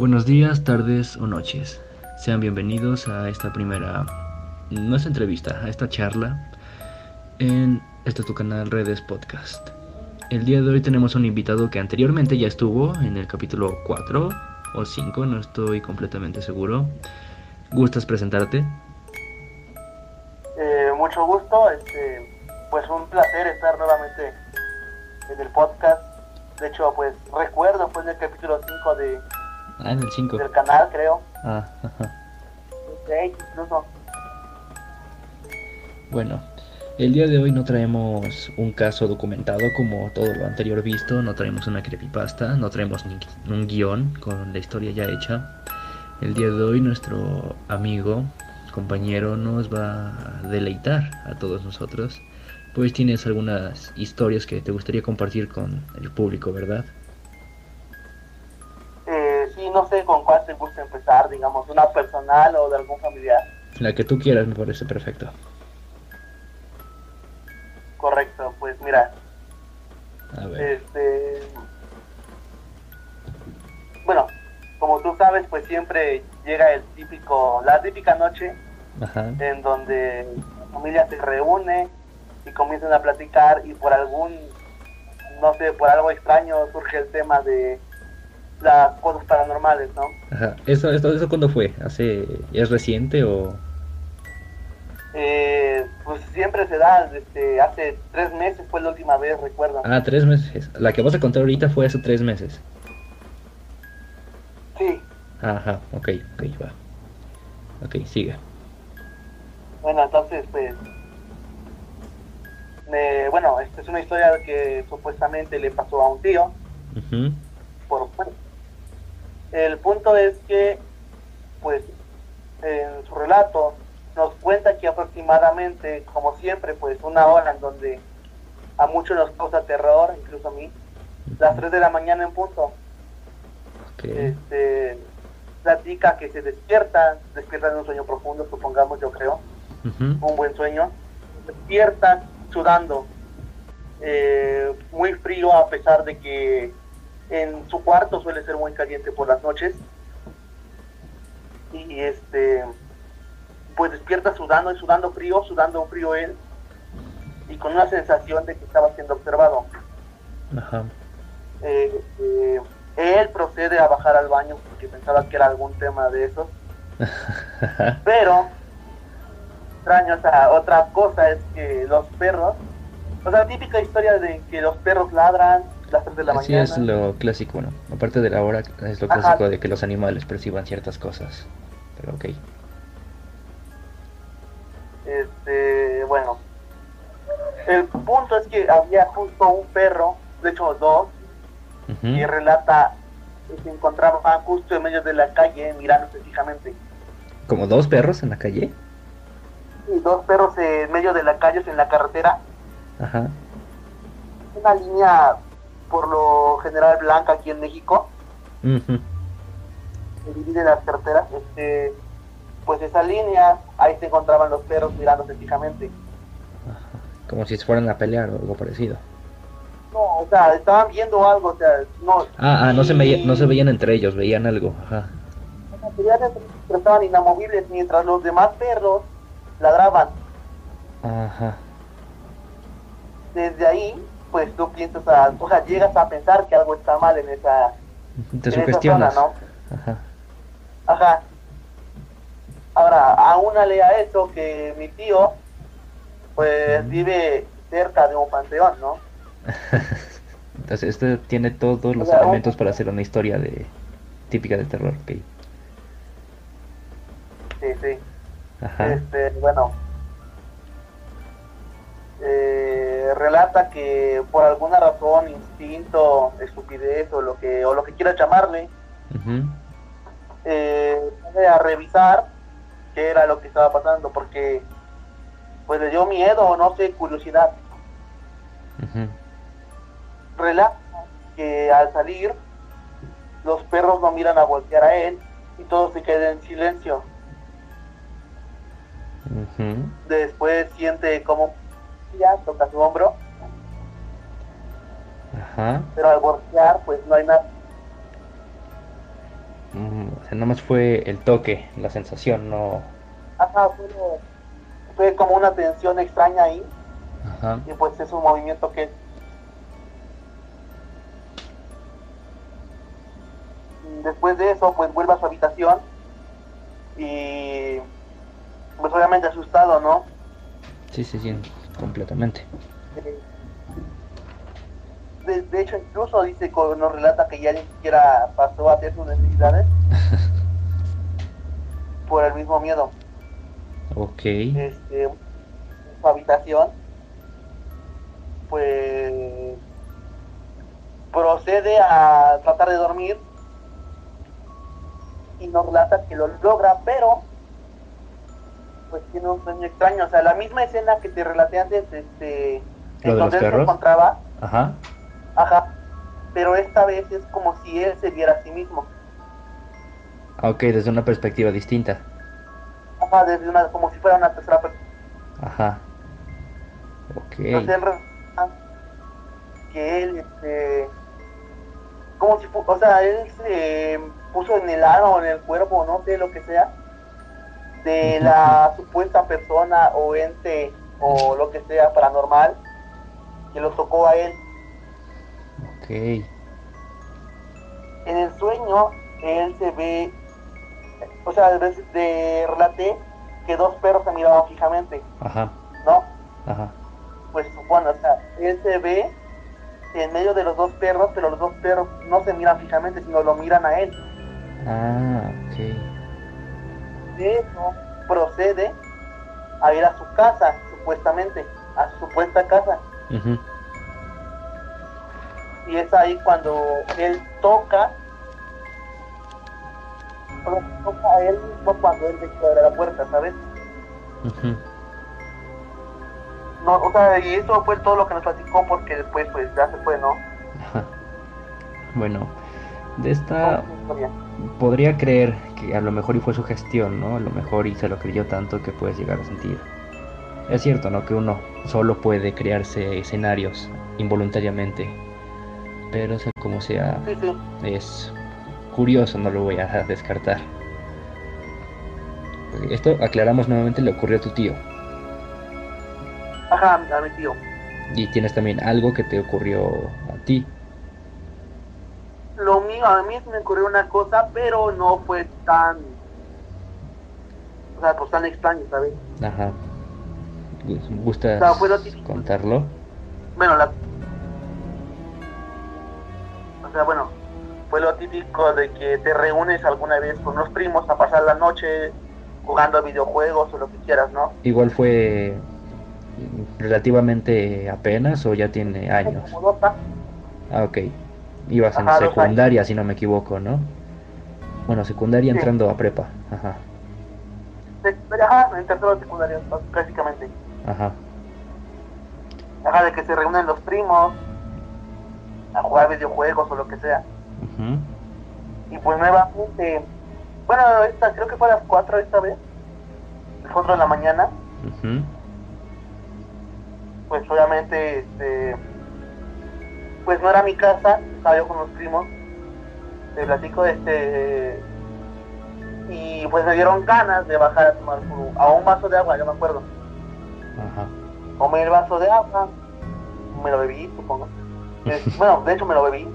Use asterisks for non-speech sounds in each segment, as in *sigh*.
Buenos días, tardes o noches. Sean bienvenidos a esta primera, no es entrevista, a esta charla en este tu canal Redes Podcast. El día de hoy tenemos un invitado que anteriormente ya estuvo en el capítulo 4 o 5, no estoy completamente seguro. ¿Gustas presentarte? Eh, mucho gusto, este, pues un placer estar nuevamente en el podcast. De hecho, pues recuerdo pues el capítulo 5 de Ah, en el 5. del canal, creo. Ah, ajá. Incluso. Bueno, el día de hoy no traemos un caso documentado como todo lo anterior visto, no traemos una creepypasta, no traemos ni un guion con la historia ya hecha. El día de hoy nuestro amigo, compañero, nos va a deleitar a todos nosotros, pues tienes algunas historias que te gustaría compartir con el público, ¿verdad? No sé con cuál te gusta empezar, digamos, una personal o de algún familiar. La que tú quieras me parece perfecto. Correcto, pues mira, A ver. este... Bueno, como tú sabes, pues siempre llega el típico, la típica noche Ajá. en donde la familia se reúne y comienzan a platicar y por algún, no sé, por algo extraño surge el tema de las cosas paranormales, ¿no? Ajá. ¿Eso, eso, ¿Eso cuándo fue? ¿Hace, ¿Es reciente o...? Eh, pues siempre se da, este, hace tres meses fue la última vez, recuerdo. Ah, tres meses. La que vas a contar ahorita fue hace tres meses. Sí, Ajá, ok, ok, va. Ok, sigue. bueno, entonces, pues, me- bueno, esta es una historia que supuestamente le pasó a un tío, Ujú, por bueno, el punto es que pues en su relato nos cuenta que aproximadamente como siempre pues una hora en donde a muchos nos causa terror incluso a mí las 3 de la mañana en punto. Este platica que se despierta despierta de un sueño profundo supongamos yo creo un buen sueño, despierta sudando, eh, muy frío a pesar de que en su cuarto suele ser muy caliente por las noches. Y este, pues despierta sudando y sudando frío, sudando frío él, y con una sensación de que estaba siendo observado. Ajá. Eh, eh, él procede a bajar al baño porque pensaba que era algún tema de esos. *laughs* Pero, extraño, o sea, otra cosa es que los perros, o sea, típica historia de que los perros ladran las 3 de la Así mañana. es lo clásico, ¿no? Aparte de la hora, es lo Ajá. clásico de que los animales perciban ciertas cosas. Pero ok. Este, bueno, el punto es que había justo un perro, de hecho dos, Ujú, que relata que se encontraban justo en medio de la calle mirándose fijamente. Como dos perros en la calle. Y dos perros en medio de la calle, en la carretera, Ajá. una línea por lo general blanca aquí en México, Ujú, que divide las carreteras, este, pues esa línea, ahí se encontraban los perros mirándose fijamente. Como si se fueran a pelear o algo parecido. No, o sea, estaban viendo algo, o sea, no. Ah, ah, no se, veía- no se veían entre ellos, veían algo. Ajá. autoridades estaban inamovibles mientras los demás perros ladraban. Ajá. Desde ahí, pues tú piensas, a, o sea, llegas a pensar que algo está mal en esa, Te en esa zona, ¿no? Ajá. Ajá. Ahora, aúnale a eso que mi tío, pues vive cerca de un panteón, ¿no? *laughs* Entonces, este tiene todos los O sea, elementos un- para hacer una historia de típica de terror. Ok. Sí, sí. Ajá. Este, bueno. Eh, relata que por alguna razón, instinto, estupidez o lo que, o lo que quieras llamarle, eh, fue a revisar qué era lo que estaba pasando porque pues le dio miedo o no sé, curiosidad. Ujú. Relata que al salir los perros no miran a voltear a él y todo se queda en silencio. Después siente como toca su hombro, Ajá. pero al voltear pues no hay nada. Ujú. nada más fue el toque, la sensación, no... Ajá, fue, fue como una tensión extraña ahí. Ajá. Y pues es un movimiento que... Después de eso, pues vuelve a su habitación y pues obviamente asustado, ¿no? Sí, sí, sí, completamente. De, hecho, incluso dice, nos relata que ya ni siquiera pasó a hacer sus necesidades *laughs* por el mismo miedo. Ok. Este, su habitación, pues procede a tratar de dormir y nos relata que lo logra, pero pues tiene un sueño extraño. O sea, la misma escena que te relaté antes, este, ¿Lo donde él se encontraba. Ajá. Ajá. Pero esta vez es como si él se viera a sí mismo. Ah, ok, desde una perspectiva distinta. Ajá, desde una, como si fuera una tercera persona. Ajá. Ok. Entonces él que él, este, como si, o sea, él se puso en el alma o en el cuerpo, no sé, lo que sea, de la supuesta persona o ente o lo que sea paranormal que lo tocó a él. Ok. En el sueño, él se ve, o sea, de, de relaté que dos perros se miraban fijamente. Ajá. ¿No? Ajá. Pues bueno, o sea, él se ve en medio de los dos perros, pero los dos perros no se miran fijamente, sino lo miran a él. Ah, ok. De eso procede a ir a su casa, supuestamente, a su supuesta casa. Y es ahí cuando él toca, toca a él mismo cuando él abre la puerta, ¿sabes? No, o sea, y eso fue todo lo que nos platicó porque después pues ya se fue, ¿no? *laughs* Bueno, de esta podría creer que a lo mejor y fue su gestión, ¿no? A lo mejor y se lo creyó tanto que puedes llegar a sentir. Es cierto, ¿no? Que uno solo puede crearse escenarios involuntariamente. Pero sea como sea, es curioso, no lo voy a descartar. Esto, aclaramos nuevamente, le ocurrió a tu tío. Ajá, a mi tío. Y tienes también algo que te ocurrió a ti a mí me ocurrió una cosa, pero no fue tan, o sea, pues tan extraño, ¿sabes? Ajá. ¿Gustas contarlo? Bueno, la... O sea, bueno, fue lo típico de que te reúnes alguna vez con unos primos a pasar la noche jugando videojuegos o lo que quieras, ¿no? Igual fue relativamente apenas o ya tiene años. Ah, ok. Ibas en secundaria, si no me equivoco, ¿no? Bueno, secundaria entrando a prepa. Ajá. Ajá, entrando a secundaria, prácticamente. Ajá. Ajá, de que se reúnen los primos a jugar videojuegos o lo que sea. Y pues nuevamente, bueno, esta, creo que fue a las 4 esta vez, las 4 de la mañana. Pues obviamente, este pues no era mi casa, estaba yo con los primos, te platico este y pues me dieron ganas de bajar a tomar a un vaso de agua, yo me acuerdo. Ajá. Tomé el vaso de agua, me lo bebí, supongo. *laughs* bueno, de hecho me lo bebí.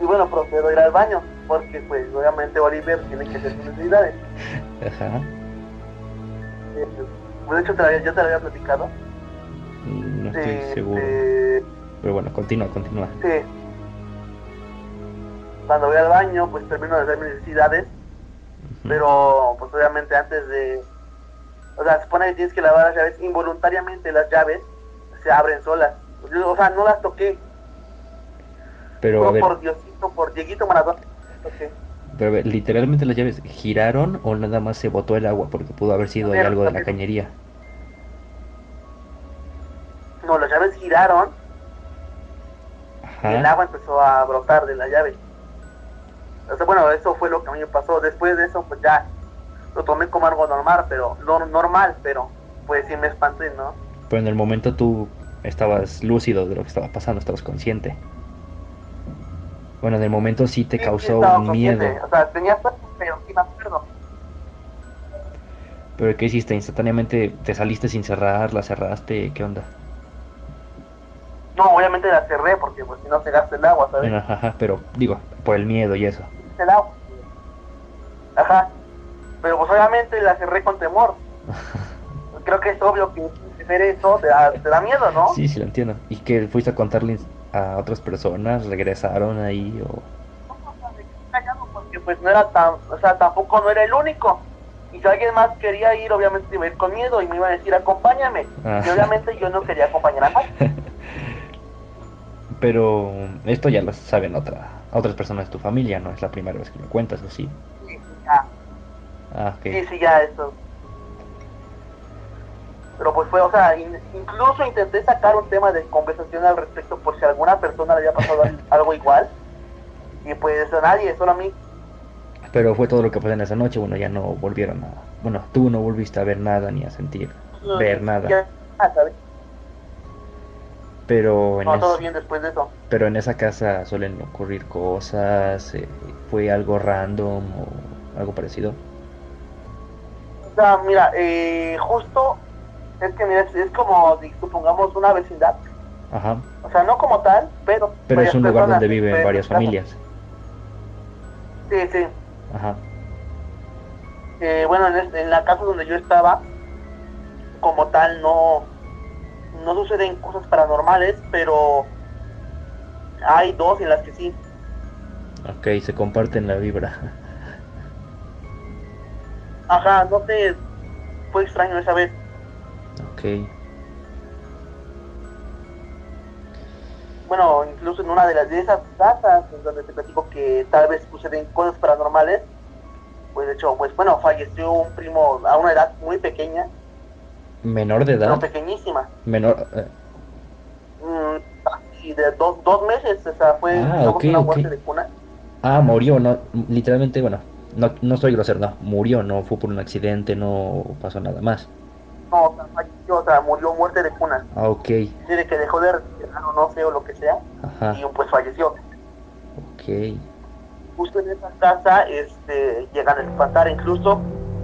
Y bueno, procedo a ir al baño, porque pues obviamente Oliver tiene que hacer sus necesidades. Ajá. Eh, de hecho, te lo, yo te lo había platicado no estoy seguro. Pero bueno, continúa, continúa. Sí. Cuando voy al baño, pues termino de hacer mis necesidades. Pero, pues obviamente antes de... O sea, se supone que tienes que lavar las llaves. Involuntariamente las llaves se abren solas. o sea, no las toqué. Pero, a ver... por Diosito, por Dieguito Maradona. Pero a ver, literalmente las llaves giraron o nada más se botó el agua porque pudo haber sido ahí algo de la cañería y el agua empezó a brotar de la llave. O sea, bueno, eso fue lo que a mí me pasó. Después de eso, pues ya lo tomé como algo normal, pero no normal, pero pues sí me espanté, ¿no? Pero en el momento tú estabas lúcido de lo que estaba pasando, estabas consciente. Bueno, en el momento sí te Sí, sí causó estaba un miedo. O sea, tenía pero sí me acuerdo. ¿Pero qué hiciste? ¿Instantáneamente te saliste sin cerrar? ¿La cerraste? ¿Qué onda? No, obviamente la cerré porque pues si no se gasta el agua, ¿sabes? Ajá, pero digo, por el miedo y eso. el agua. Ajá. Pero pues obviamente la cerré con temor. *laughs* Creo que es obvio que hacer eso te da, te da miedo, ¿no? Sí, sí, lo entiendo. ¿Y que fuiste a contarle a otras personas? ¿Regresaron ahí o...? callado porque pues no era tan, o sea, tampoco no era el único. Y si alguien más quería ir, obviamente iba a ir con miedo y me iba a decir, acompáñame. Ah. Y obviamente yo no quería acompañar a nadie. *laughs* Pero esto ya lo saben otra, otras personas de tu familia, ¿no? Es la primera vez que me cuentas, ¿o sí? Sí, sí, ya, Ah, ok. sí, sí, ya eso. Pero pues fue, o sea, in- incluso intenté sacar un tema de conversación al respecto por si a alguna persona le había pasado al- *laughs* algo igual. Y pues a nadie, solo a mí. Pero fue todo lo que pasó en esa noche, bueno, ya no volvieron a... Bueno, tú no volviste a ver nada ni a sentir, ver nada. Ya, ¿sabes? Pero en, No, todo es- bien después de eso. pero en esa casa suelen ocurrir cosas, eh, fue algo random o algo parecido. O sea, mira, eh, justo es que mira, es, como, supongamos, una vecindad. Ajá. O sea, no como tal, pero. Pero es un lugar donde viven varias familias. Sí, sí. Ajá. Eh, bueno, en, en la casa donde yo estaba, como tal, no, no suceden cosas paranormales, pero hay dos en las que sí. Ok, se comparten la vibra. Ajá, no sé, fue extraño esa vez. Ok. Bueno, incluso en una de las de esas casas, en donde te platico que tal vez suceden cosas paranormales, pues de hecho, pues bueno, falleció un primo a una edad muy pequeña, Menor de pero edad. pequeñísima. Menor... eh, Mm, así de dos, dos meses, o sea, fue Ah, digamos, ok, una ok. muerte de cuna. Ah, murió, no, literalmente, bueno, no, no soy grosero, no, murió, no fue por un accidente, no pasó nada más. No, o sea, falleció, o sea, murió muerte de cuna. Ah, ok, Dice que dejó de respirar o no sé, o lo que sea, ajá, y pues falleció. ok, Justo en esa casa este, llegan a espantar, incluso.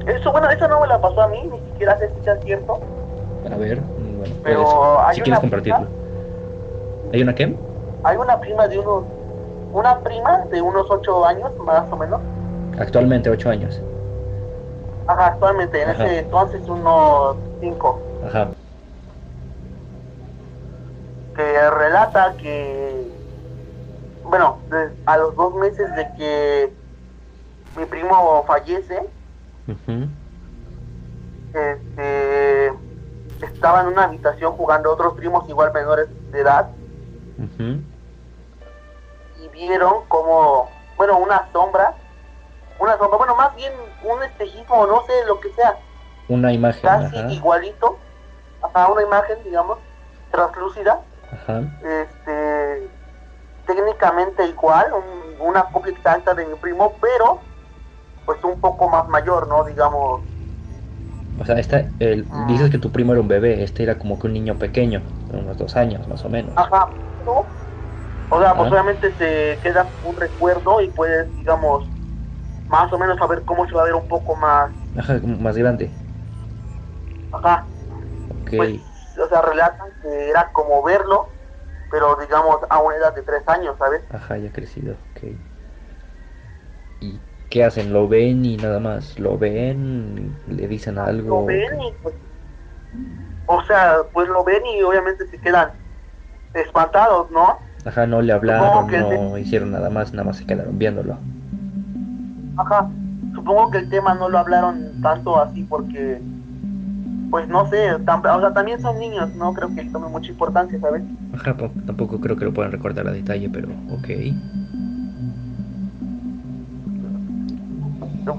Eso, bueno, eso no me la pasó a mí, ni siquiera si sea cierto, a ver, mm, bueno, Pero puedes, hay si quieres compartirlo. ¿Hay una qué? Hay una prima de unos, una prima de unos ocho años, más o menos. Actualmente, ocho años, Ajá, actualmente, en Ajá. ese entonces unos cinco, ajá, que relata que, bueno, a los dos meses de que mi primo fallece, este, estaba en una habitación jugando otros primos igual menores de edad. Ujú, y vieron como, bueno, una sombra, una sombra, bueno, más bien un espejismo, no sé, lo que sea, una imagen, casi ajá, igualito. A una imagen, digamos, translúcida, ajá, este, técnicamente igual, un- una copia exacta de mi primo, pero pues un poco más mayor, ¿no? Digamos, o sea, esta, el, Ah. dices que tu primo era un bebé, este era como que un niño pequeño, de unos dos años más o menos, ajá, ¿no? O sea, pues Ah. obviamente te queda un recuerdo y puedes, digamos, más o menos saber cómo se va a ver un poco más, ajá, más grande, ajá, ok, pues, o sea, relatan que era como verlo, pero digamos a una edad de tres años, ¿sabes? ajá, ya crecido, ok. ¿Y qué hacen? ¿Lo ven y nada más? ¿Lo ven? ¿Le dicen algo? Lo ven y pues, o sea, pues lo ven y obviamente se quedan espantados, ¿no? Ajá, no le hablaron, no hicieron nada más, nada más se quedaron viéndolo. Ajá, supongo que el tema no lo hablaron tanto así porque, pues no sé, tam- o sea, también son niños, no creo que tomen mucha importancia, ¿sabes? Ajá, po- tampoco creo que lo puedan recordar a detalle, pero ok.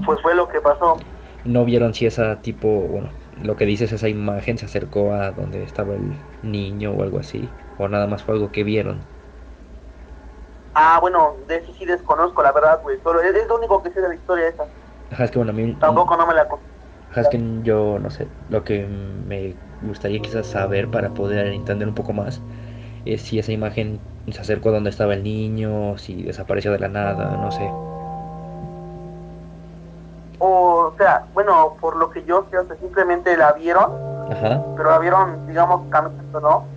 Pues fue lo que pasó. ¿No vieron si esa tipo, bueno, lo que dices, esa imagen se acercó a donde estaba el niño o algo así? ¿O nada más fue algo que vieron? Ah, bueno, de eso sí desconozco, la verdad, güey, solo es, es lo único que sé de la historia esa. Ajá, es que bueno, a mí... Tampoco no me la... Ajá, es que yo, no sé, lo que me gustaría quizás saber para poder entender un poco más eh, si esa imagen se acercó a donde estaba el niño, si desapareció de la nada, no sé. O sea, bueno, por lo que yo sé, o sea, simplemente la vieron, Ajá. pero la vieron, digamos, caminando, ¿no?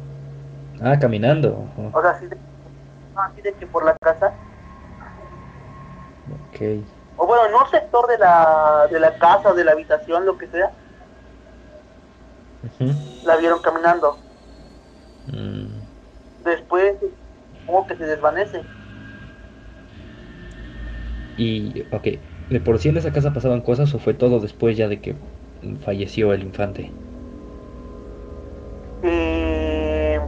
Ah, caminando. O sea, así de, así de que por la casa. ok. O bueno, en un sector de la, de la casa, de la habitación, lo que sea, Ujú. la vieron caminando. Mm, Después, como que se desvanece. Y, ok, ¿de por sí en esa casa pasaban cosas o fue todo después ya de que falleció el infante? Eh,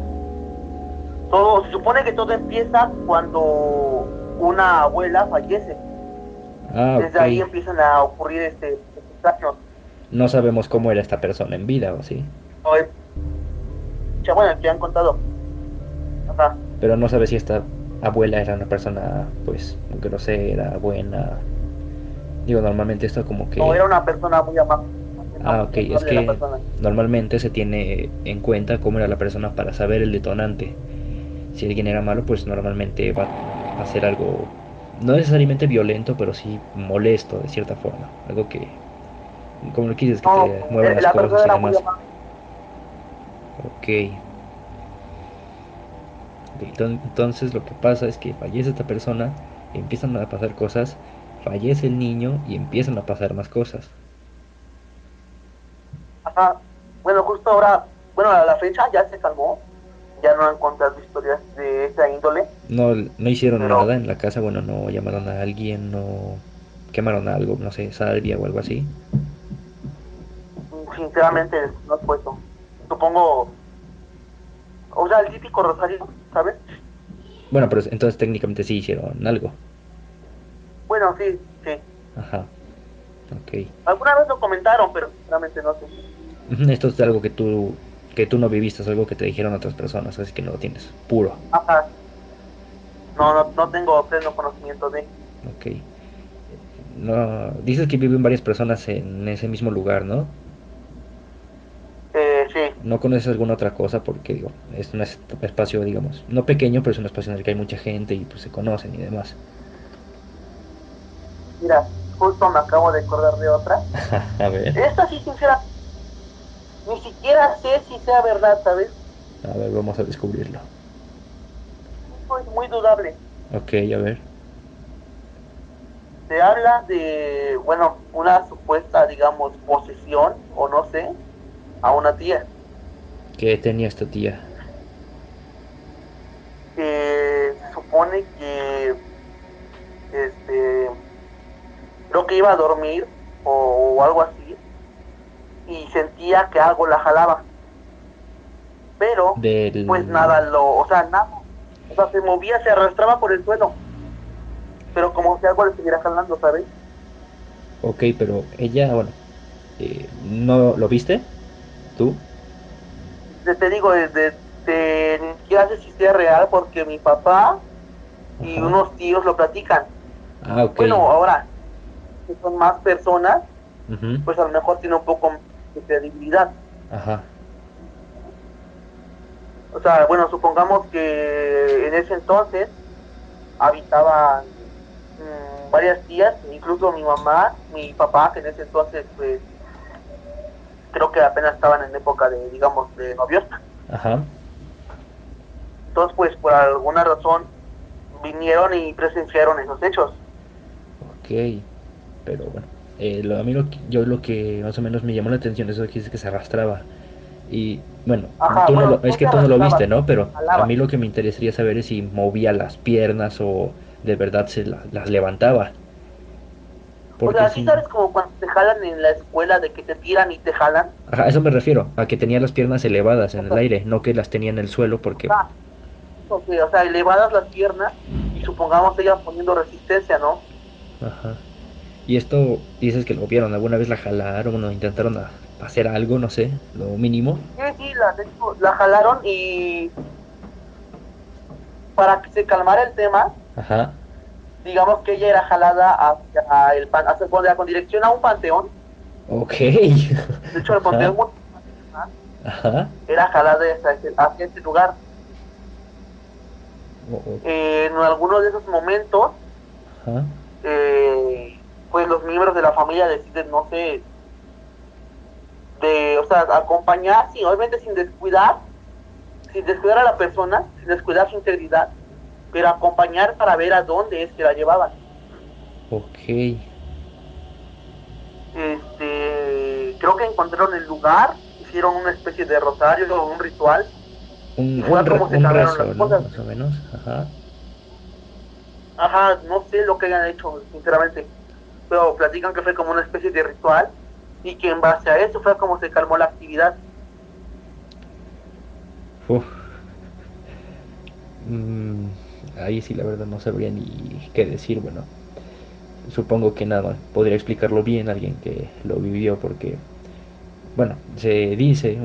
todo, se supone que todo empieza cuando una abuela fallece. Ah, Desde ahí empiezan a ocurrir este, estos casos. No sabemos cómo era esta persona en vida, ¿o sí? O, eh, ya, bueno, que han contado. Ajá. Pero no sabe si esta abuela era una persona, pues, grosera, buena. Digo, normalmente esto como que... No, era una persona muy amable. Ah, ok, es que normalmente se tiene en cuenta cómo era la persona para saber el detonante. Si alguien era malo, pues normalmente va a hacer algo, no necesariamente violento, pero sí molesto de cierta forma. Algo que, como lo que dices, que No, te muevan eh, las la cosas y demás. Ok. Enton- Entonces lo que pasa es que fallece esta persona, empiezan a pasar cosas, fallece el niño y empiezan a pasar más cosas. Ajá. Bueno, justo ahora, bueno, a la fecha ya se calmó. Ya no han contado historias de esa índole. No, no hicieron Pero- nada en la casa, bueno, no llamaron a alguien, no quemaron algo, no sé, salvia o algo así. Sinceramente, no he puesto. Supongo. O sea, el típico rosario, ¿sabes? Bueno, pero entonces técnicamente sí hicieron algo. Bueno, sí, sí. Ajá. Ok. Alguna vez lo comentaron, pero sinceramente no sé. Esto es algo que tú que tú no viviste, es algo que te dijeron otras personas, así que no lo tienes puro. Ajá. No, no, no tengo pleno conocimiento de. Ok. No, dices que viven varias personas en ese mismo lugar, ¿no? Eh, sí. ¿No conoces alguna otra cosa? Porque digo, es un es- espacio, digamos, no pequeño, pero es un espacio en el que hay mucha gente y pues se conocen y demás. Mira, justo me acabo de acordar de otra. *laughs* A ver, Esta sí, sincera. Ni siquiera sé si sea verdad, ¿sabes? a ver, vamos a descubrirlo. Esto es muy dudable. Ok, a ver. Se habla de, bueno, una supuesta, digamos, posesión, o no sé, a una tía. ¿Qué tenía esta tía? que se supone que este creo que iba a dormir o, o algo así y sentía que algo la jalaba pero Del... pues nada lo o sea nada o sea se movía se arrastraba por el suelo pero como si algo le estuviera jalando sabes Ok, pero ella, bueno, eh, ¿no lo viste? ¿Tú? te, te digo de, de, sé si sea real porque mi papá y Ajá. unos tíos lo platican Ah, ok. bueno ahora que son más personas pues a lo mejor tiene un poco de credibilidad. Ajá. O sea, bueno, supongamos que en ese entonces habitaban mm, varias tías, incluso mi mamá, mi papá, que en ese entonces pues creo que apenas estaban en época de, digamos, de novios. Ajá. Entonces, pues por alguna razón vinieron y presenciaron esos hechos. Ok. Pero bueno, eh, lo- a mí lo yo lo que más o menos me llamó la atención es eso que que se arrastraba. Y bueno, Ajá, tú no lo- es que tú no lo viste, ¿no? Pero a mí lo que me interesaría saber es si movía las piernas o de verdad se la- las levantaba. o sea, sabes como cuando te jalan en la escuela de que te tiran y te jalan. Ajá, a eso me refiero, a que tenía las piernas elevadas en el aire, no que las tenía en el suelo porque... Ah, o sea, elevadas las piernas y supongamos ella poniendo resistencia, ¿no? Ajá. Y esto dices que lo vieron, alguna vez la jalaron o intentaron hacer algo, no sé, lo mínimo. Sí, sí, la, la jalaron y para que se calmara el tema, Ajá. digamos que ella era jalada hacia el pan, hacia, con, con dirección a un panteón. Ok. De hecho, el Ajá. panteón Ajá. era jalada hacia hacia ese lugar. Eh, en algunos de esos momentos, eh, pues los miembros de la familia deciden, no sé, de, o sea, acompañar, sí, obviamente sin descuidar, sin descuidar a la persona, sin descuidar su integridad, pero acompañar para ver a dónde es que la llevaban. Ok. Este, creo que encontraron el lugar, hicieron una especie de rosario o un ritual. Un, un, rezo, Más o menos, ajá. Ajá, no sé lo que hayan hecho, sinceramente. Pero platican que fue como una especie de ritual y que en base a eso fue como se calmó la actividad. Uf. Mm, ahí sí la verdad no sabría ni qué decir, bueno. Supongo que nada, podría explicarlo bien alguien que lo vivió porque, bueno, se dice,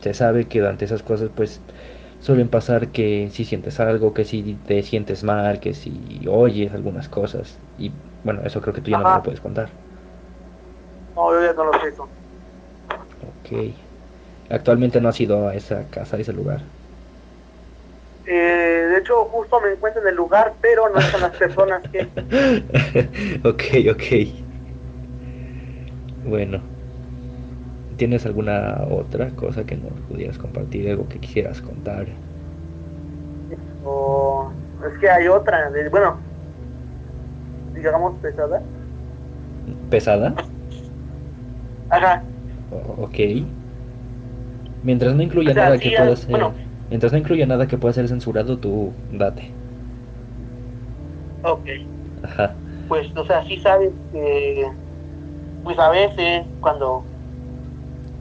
se sabe que durante esas cosas pues suelen pasar que si sientes algo, que si te sientes mal, que si oyes algunas cosas. Y bueno, eso creo que tú ya no me lo puedes contar. No, yo ya no lo sé. Ok. Actualmente no has ido a esa casa, a ese lugar. Eh, de hecho, justo me encuentro en el lugar, pero no están las personas que... *laughs* ok, ok. Bueno. ¿Tienes alguna otra cosa que nos pudieras compartir, algo que quisieras contar? es que hay otra, bueno, digamos pesada. ¿Pesada? Ajá. ok. Mientras no incluya nada que pueda ser, mientras no incluya nada que pueda ser censurado, tú date. Ok. Ajá. Pues, o sea, sí sabes que, pues a veces cuando,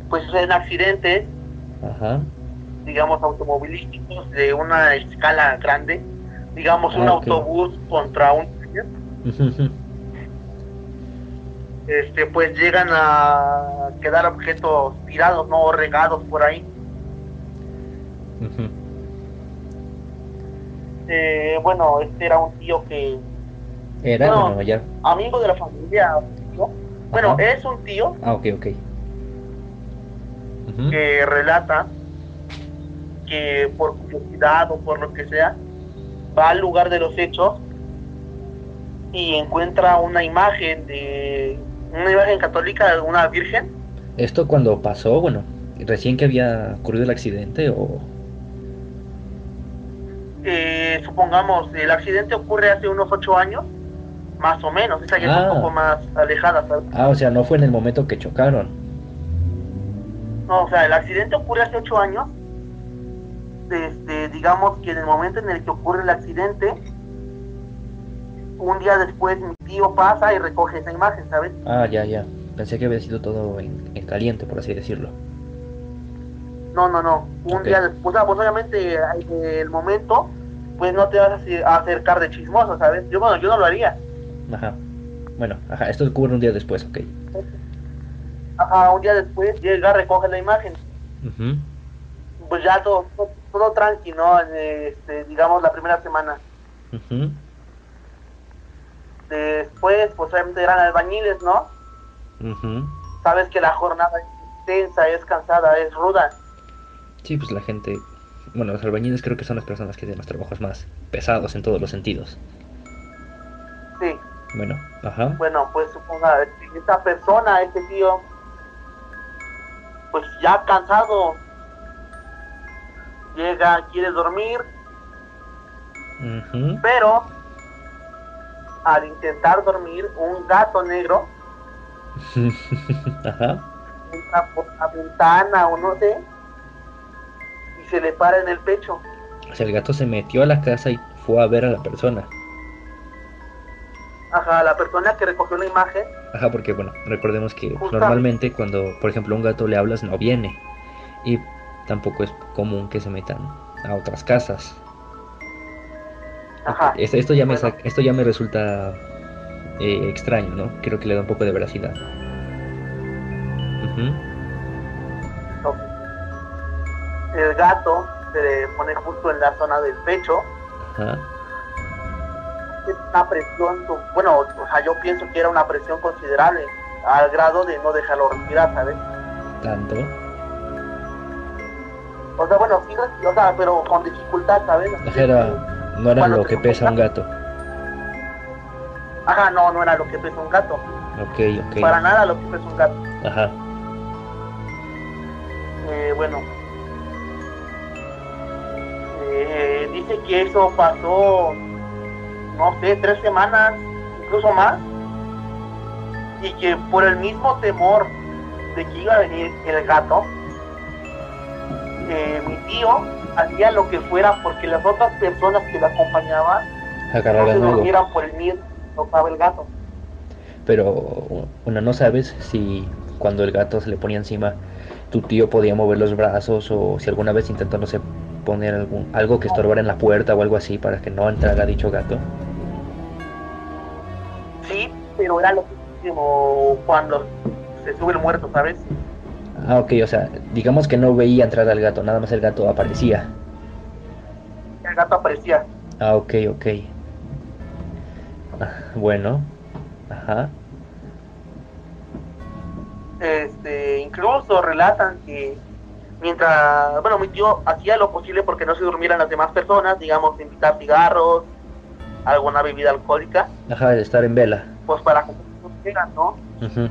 pues en accidentes, Ajá. digamos automovilísticos de una escala grande, digamos un ah, autobús contra un este, pues llegan a quedar objetos tirados, no regados por ahí. eh, bueno, este era un tío que era bueno, ya. amigo de la familia, ¿no? Bueno, es un tío. Ah, ok, ok. Que relata que por curiosidad o por lo que sea, va al lugar de los hechos y encuentra una imagen de una imagen católica de una virgen. ¿Esto cuando pasó? Bueno, recién que había ocurrido el accidente o... Eh, supongamos, el accidente ocurre hace unos ocho años, más o menos, esa ya es un poco ah. más alejada, Ah, o sea, no fue en el momento que chocaron. No, o sea, el accidente ocurre hace ocho años, desde, digamos que en el momento en el que ocurre el accidente, un día después mi tío pasa y recoge esa imagen, ¿sabes? Ah, ya, ya. Pensé que había sido todo en, caliente, por así decirlo. No, no, no. Un día después, pues obviamente el momento, pues no te vas a acercar de chismoso, ¿sabes? Yo, bueno, yo no lo haría. Ajá. Bueno, ajá, esto ocurre un día después, ok. Ajá, un día después llega, recoge la imagen. Pues ya todo, todo, tranquilo, ¿no? Este, digamos la primera semana. Después, pues obviamente eran albañiles, ¿no? Sabes que la jornada es intensa, es cansada, es ruda. Sí, pues la gente, bueno, los albañiles creo que son las personas que tienen los trabajos más pesados en todos los sentidos. Sí. Bueno, ajá. Bueno, pues suponga, esta persona, este tío, pues ya cansado, llega, quiere dormir, pero al intentar dormir, un gato negro entra por la ventana o no sé, y se le para en el pecho. O sea, el gato se metió a la casa y fue a ver a la persona. Ajá, la persona que recogió la imagen. Ajá, porque bueno, recordemos que normalmente cuando, por ejemplo, a un gato le hablas no viene. Y tampoco es común que se metan a otras casas. Esto, ya me, esto ya me resulta eh, extraño, ¿no? Creo que le da un poco de veracidad. El gato se le pone justo en la zona del pecho. Ajá. Es una presión, bueno, o sea, yo pienso que era una presión considerable, al grado de no dejarlo respirar, ¿sabes? Tanto. O sea, bueno, sí, o sea, pero con dificultad, ¿sabes? Era No era lo que pesa un gato. Ajá, no, no era lo que pesa un gato. Ok, ok. Para nada lo que pesa un gato. Ajá. Eh, bueno. Eh, dice que eso pasó, no sé, tres semanas, incluso más. Y que por el mismo temor de que iba a venir el gato, eh, mi tío hacía lo que fuera porque las otras personas que lo acompañaban no se durmieran por el miedo tocaba el gato. Pero, bueno, no sabes si cuando el gato se le ponía encima, tu tío podía mover los brazos o si alguna vez intentó, no sé, poner algún, algo que estorbara en la puerta o algo así para que no entrara dicho gato. Sí, pero era lo mismo cuando se sube el muerto, ¿sabes? Ah, ok, o sea, digamos que no veía entrar al gato, nada más el gato aparecía. El gato aparecía. Ah, ok, ok. Ah, bueno, ajá. este, incluso relatan que mientras, bueno, mi tío hacía lo posible porque no se durmieran las demás personas, digamos, invitar cigarros, alguna bebida alcohólica, Ajá, de estar en vela. pues para que no se durmieran, ¿no? Ujú.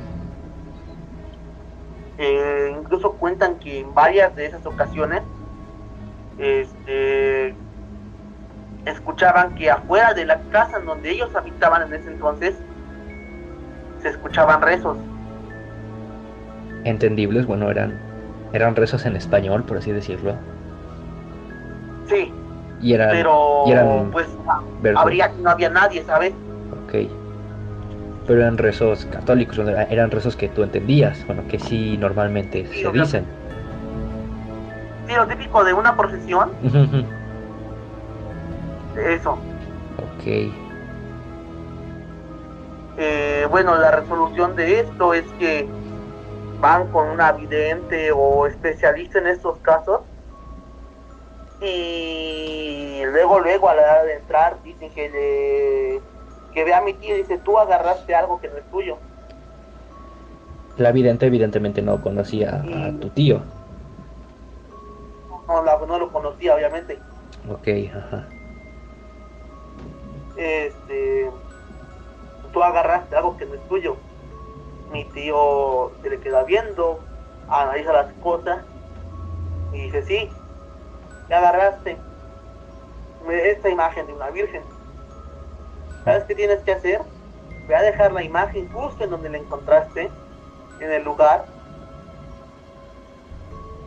Eh, incluso cuentan que en varias de esas ocasiones, este, escuchaban que afuera de la casa en donde ellos habitaban en ese entonces, se escuchaban rezos. Entendibles, bueno, eran, eran rezos en español, por así decirlo. Sí, Y eran, pero y eran pues versos. habría que no había nadie, ¿sabes? Ok. Pero eran rezos católicos, eran rezos que tú entendías, bueno, que sí normalmente Sí, se dicen. Sí, lo típico de una procesión, eso. ok. Eh, bueno, la resolución de esto es que van con una vidente o especialista en estos casos y luego, luego a la hora de entrar dicen que le que ve a mi tío y dice tú agarraste algo que no es tuyo. La vidente evidentemente no conocía a tu tío. No, la- no lo conocía obviamente. Ok, ajá. este tú agarraste algo que no es tuyo mi tío se le queda viendo analiza las cosas y dice sí ¿qué agarraste esta imagen de una virgen ¿sabes qué tienes que hacer? ve a dejar la imagen justo en donde la encontraste en el lugar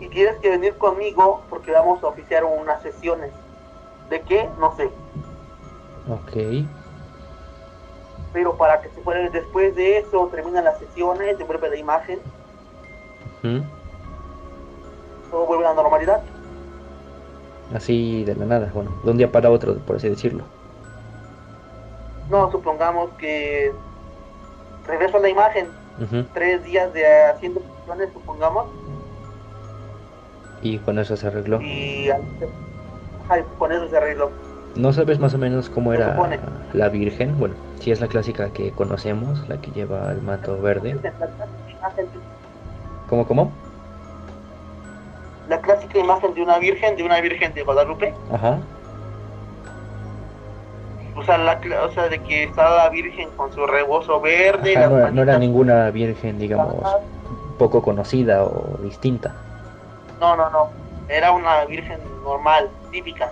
y tienes que venir conmigo porque vamos a oficiar unas sesiones ¿de qué? no sé Ok. pero para que se fuera después de eso terminan las sesiones, se vuelve la imagen, ujú. todo vuelve a la normalidad. Así de la nada, bueno, de un día para otro, por así decirlo. No, supongamos que regresa la imagen, tres días de haciendo sesiones, supongamos, Y con eso se arregló. y con eso se arregló. ¿No sabes más o menos cómo era la Virgen? Bueno, si es la clásica que conocemos, la que lleva el manto verde. ¿Cómo, cómo? La clásica imagen de una virgen, de una virgen de Guadalupe, Ajá. Sea, la, o sea, de que estaba la virgen con su rebozo verde, Ajá, no, era- no era manitas ninguna Virgen, digamos, poco conocida o distinta. No, no, no, era una virgen normal, típica.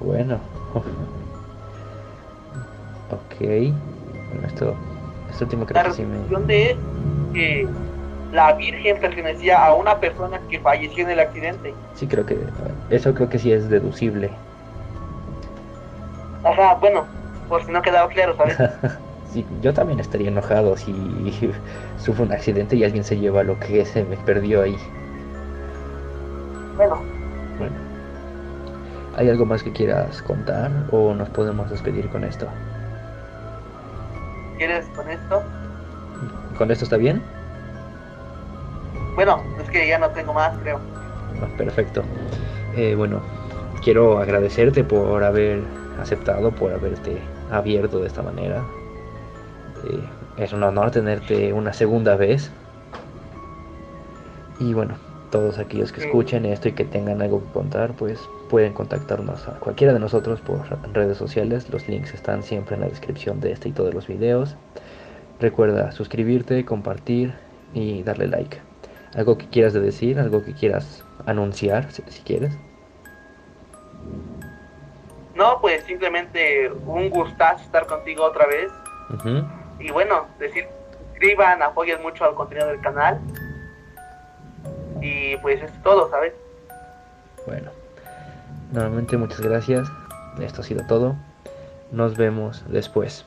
Bueno. *laughs* ok. Bueno, esto, esto último La creo que sí me... de que la Virgen pertenecía a una persona que falleció en el accidente. Sí, creo que... Eso creo que sí es deducible. Ajá, bueno, por si no quedaba claro, ¿sabes? *laughs* Sí, yo también estaría enojado si *laughs* sufro un accidente y alguien se lleva lo que se me perdió ahí. bueno, Bueno. ¿Hay algo más que quieras contar o nos podemos despedir con esto? ¿quieres con esto? ¿Con esto está bien? Bueno, es que ya no tengo más, creo. Ah, Perfecto. Eh, bueno, quiero agradecerte por haber aceptado, por haberte abierto de esta manera. Eh, es un honor tenerte una segunda vez. Y bueno, todos aquellos que escuchen esto y que tengan algo que contar, pues pueden contactarnos a cualquiera de nosotros por redes sociales. Los links están siempre en la descripción de este y todos los videos. Recuerda suscribirte, compartir y darle like. ¿Algo que quieras decir? ¿Algo que quieras anunciar, si, quieres? No, pues simplemente un gustazo estar contigo otra vez. Y bueno, decir, escriban, apoyen mucho al contenido del canal. Y pues es todo, ¿sabes? Bueno, nuevamente muchas gracias. Esto ha sido todo. Nos vemos después.